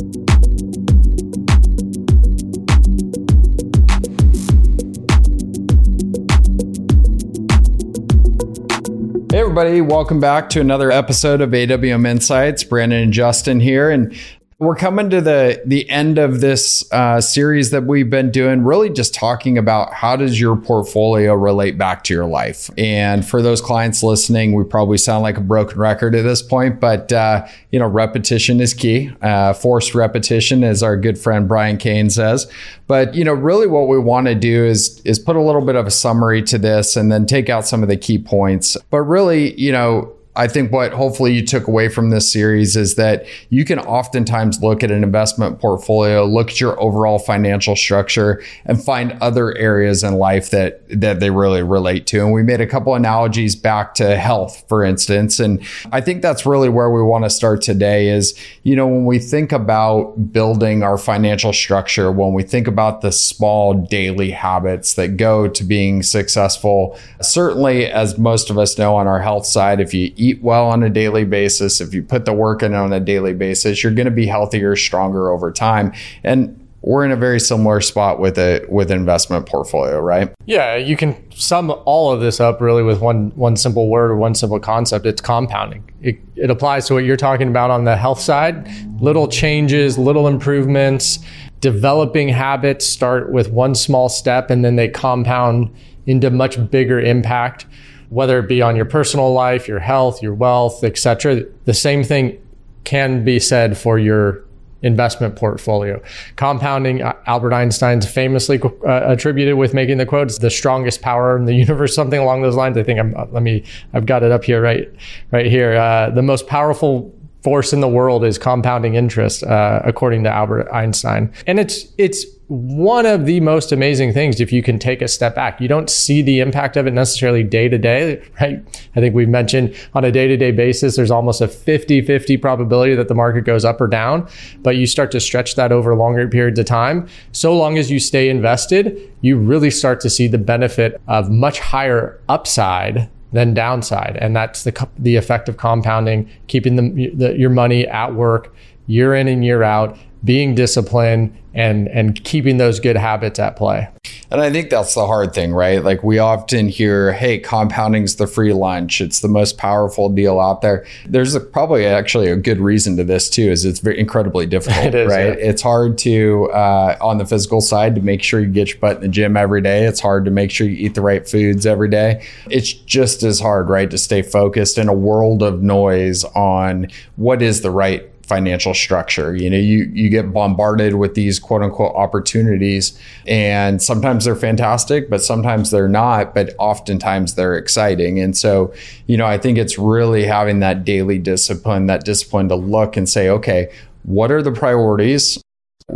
Hey, everybody, welcome back to another episode of AWM Insights. Brandon and Justin here. And we're coming to the the end of this uh, series that we've been doing, really just talking about how does your portfolio relate back to your life. And for those clients listening, we probably sound like a broken record at this point, but uh, you know, repetition is key. Uh, forced repetition, as our good friend Brian Kane says. But you know, really, what we want to do is is put a little bit of a summary to this, and then take out some of the key points. But really, you know I think what hopefully you took away from this series is that you can oftentimes look at an investment portfolio, look at your overall financial structure, and find other areas in life that that they really relate to. And we made a couple analogies back to health, for instance. And I think that's really where we want to start today is, you know, when we think about building our financial structure, when we think about the small daily habits that go to being successful, certainly as most of us know on our health side, if you eat well on a daily basis, if you put the work in on a daily basis, you're going to be healthier, stronger over time. And we're in a very similar spot with a with investment portfolio, right? Yeah, you can sum all of this up really with one one simple word or one simple concept. It's compounding. It, it applies to what you're talking about on the health side. Little changes, little improvements, developing habits start with one small step and then they compound into much bigger impact whether it be on your personal life, your health, your wealth, etc. The same thing can be said for your investment portfolio. Compounding, uh, Albert Einstein's famously uh, attributed with making the quotes, the strongest power in the universe, something along those lines. I think I'm, uh, let me, I've got it up here, right, right here. Uh, the most powerful force in the world is compounding interest, uh, according to Albert Einstein. And it's it's one of the most amazing things if you can take a step back. You don't see the impact of it necessarily day to day, right? I think we've mentioned on a day to day basis, there's almost a 50 50 probability that the market goes up or down, but you start to stretch that over longer periods of time. So long as you stay invested, you really start to see the benefit of much higher upside than downside. And that's the, the effect of compounding, keeping the, the, your money at work year in and year out, being disciplined and and keeping those good habits at play. And I think that's the hard thing, right? Like we often hear, "Hey, compounding's the free lunch. It's the most powerful deal out there." There's a, probably actually a good reason to this too. Is it's very incredibly difficult, right? Yeah. It's hard to uh, on the physical side to make sure you get your butt in the gym every day. It's hard to make sure you eat the right foods every day. It's just as hard, right, to stay focused in a world of noise on what is the right financial structure. You know, you you get bombarded with these quote unquote opportunities and sometimes they're fantastic, but sometimes they're not, but oftentimes they're exciting. And so, you know, I think it's really having that daily discipline, that discipline to look and say, okay, what are the priorities?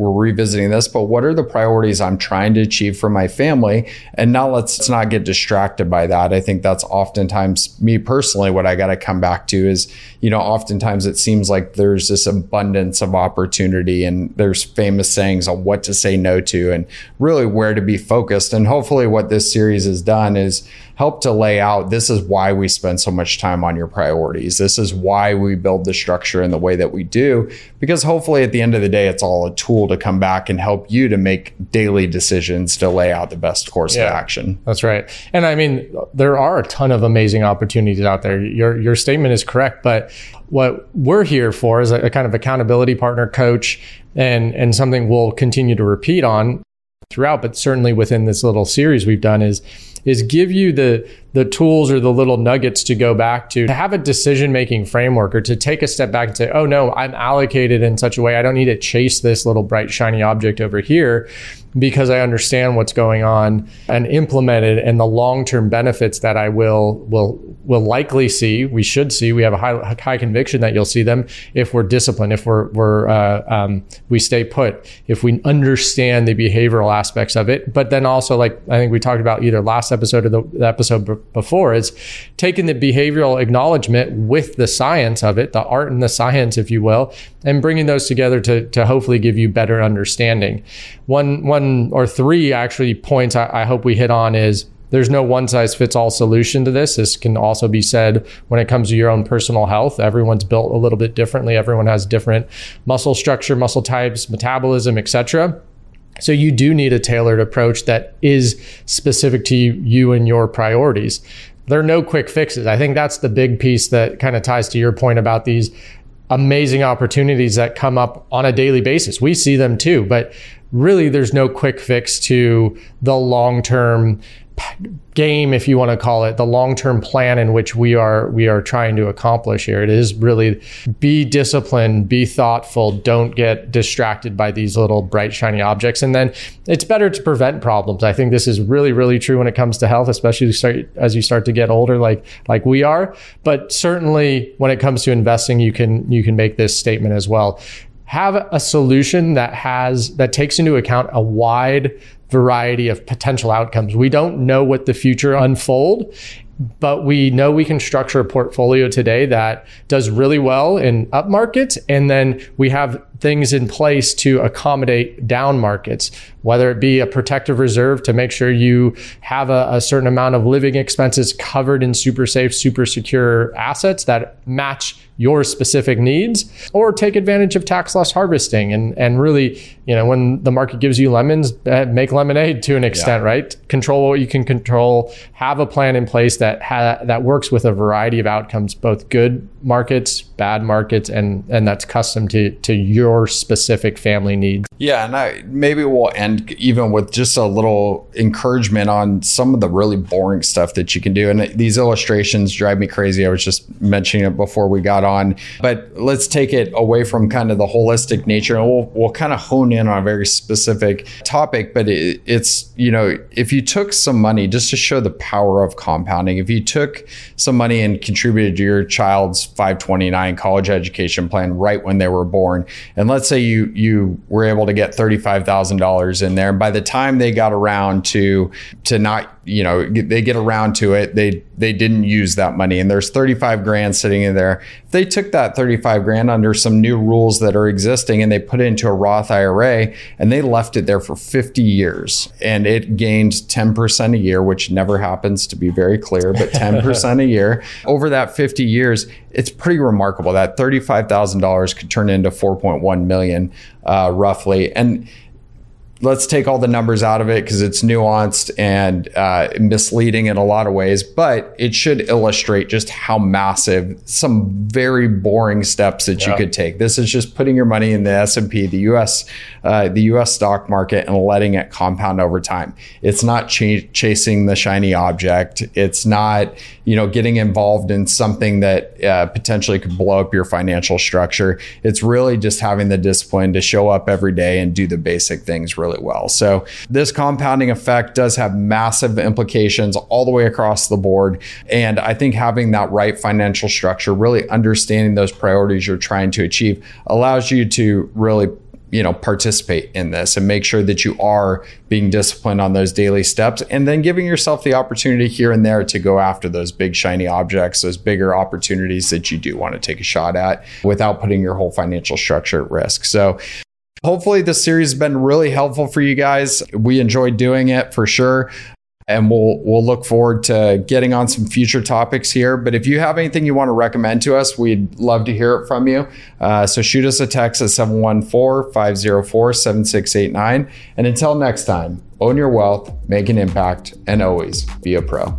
We're revisiting this, but what are the priorities I'm trying to achieve for my family? And now let's, not get distracted by that. I think that's oftentimes me personally, what I got to come back to is, you know, oftentimes it seems like there's this abundance of opportunity and there's famous sayings on what to say no to and really where to be focused. And hopefully what this series has done is help to lay out this is why we spend so much time on your priorities. This is why we build the structure in the way that we do, because hopefully at the end of the day, it's all a tool to come back and help you to make daily decisions to lay out the best course yeah, of action. That's right. And I mean, there are a ton of amazing opportunities out there. Your, your statement is correct, but what we're here for is a, a kind of accountability partner coach and, and something we'll continue to repeat on throughout, but certainly within this little series we've done is is give you the the tools or the little nuggets to go back to to have a decision making framework or to take a step back and say, oh no, I'm allocated in such a way I don't need to chase this little bright shiny object over here because I understand what's going on and implement it and the long-term benefits that I will will will likely see. We should see. We have a high high conviction that you'll see them if we're disciplined, if we're we're uh, um, we stay put, if we understand the behavioral aspects of it. But then also, like I think we talked about either last episode or the, the episode b- before, is taking the behavioral acknowledgement with the science of it, the art and the science, if you will, and bringing those together to to hopefully give you better understanding. One one or three actually points I, I hope we hit on is there's no one size fits all solution to this. This can also be said when it comes to your own personal health. Everyone's built a little bit differently. Everyone has different muscle structure, muscle types, metabolism, etc. So you do need a tailored approach that is specific to you and your priorities. There are no quick fixes. I think that's the big piece that kind of ties to your point about these amazing opportunities that come up on a daily basis. We see them too, but really there's no quick fix to the long-term game if you want to call it the long-term plan in which we are we are trying to accomplish here. It is really be disciplined be thoughtful don't get distracted by these little bright shiny objects. And then it's better to prevent problems. I think this is really really true when it comes to health especially as you start to get older like like we are. But certainly when it comes to investing you can you can make this statement as well have a solution that has that takes into account a wide variety of potential outcomes. We don't know what the future unfold but we know we can structure a portfolio today that does really well in up markets and then we have things in place to accommodate down markets whether it be a protective reserve to make sure you have a, a, certain amount of living expenses covered in super safe super secure assets that match your specific needs or take advantage of tax loss harvesting and and really you know when the market gives you lemons uh, make lemonade to an extent yeah. right control what you can control have a plan in place that ha- that works with a variety of outcomes, both good markets, bad markets, and and that's custom to to your specific family needs. Yeah, and I maybe we'll end even with just a little encouragement on some of the really boring stuff that you can do. And these illustrations drive me crazy. I was just mentioning it before we got on, but let's take it away from kind of the holistic nature, and we'll we'll kind of hone in on a very specific topic. But it, it's you know if you took some money just to show the power of compounding if you took some money and contributed to your child's 529 college education plan right when they were born, and let's say you you were able to get $35,000 in there, by the time they got around to to not you know they get around to it they they didn't use that money. And there's 35 grand sitting in there. If they took that 35 grand under some new rules that are existing and they put it into a roth ira and they left it there for 50 years. And it gained 10% a year which never happens to be very clear but 10% a year. Over that 50 years it's pretty remarkable. That $35000 could turn into 4.1 million uh, roughly. And let's take all the numbers out of it because it's nuanced and uh, misleading in a lot of ways but it should illustrate just how massive some very boring steps that yeah. you could take. This is just putting your money in the s&p the us uh, the us stock market and letting it compound over time. It's not ch- chasing the shiny object. It's not you know getting involved in something that uh, potentially could blow up your financial structure. It's really just having the discipline to show up every day and do the basic things really well. So this compounding effect does have massive implications all the way across the board. And I think having that right financial structure, really understanding those priorities you're trying to achieve, allows you to really you know participate in this and make sure that you are being disciplined on those daily steps and then giving yourself the opportunity here and there to go after those big shiny objects those bigger opportunities that you do want to take a shot at without putting your whole financial structure at risk so Hopefully, this series has been really helpful for you guys. We enjoyed doing it for sure. And we'll we'll look forward to getting on some future topics here. But if you have anything you want to recommend to us, we'd love to hear it from you. Uh, so shoot us a text at 714-504-7689. And until next time, own your wealth, make an impact, and always be a pro.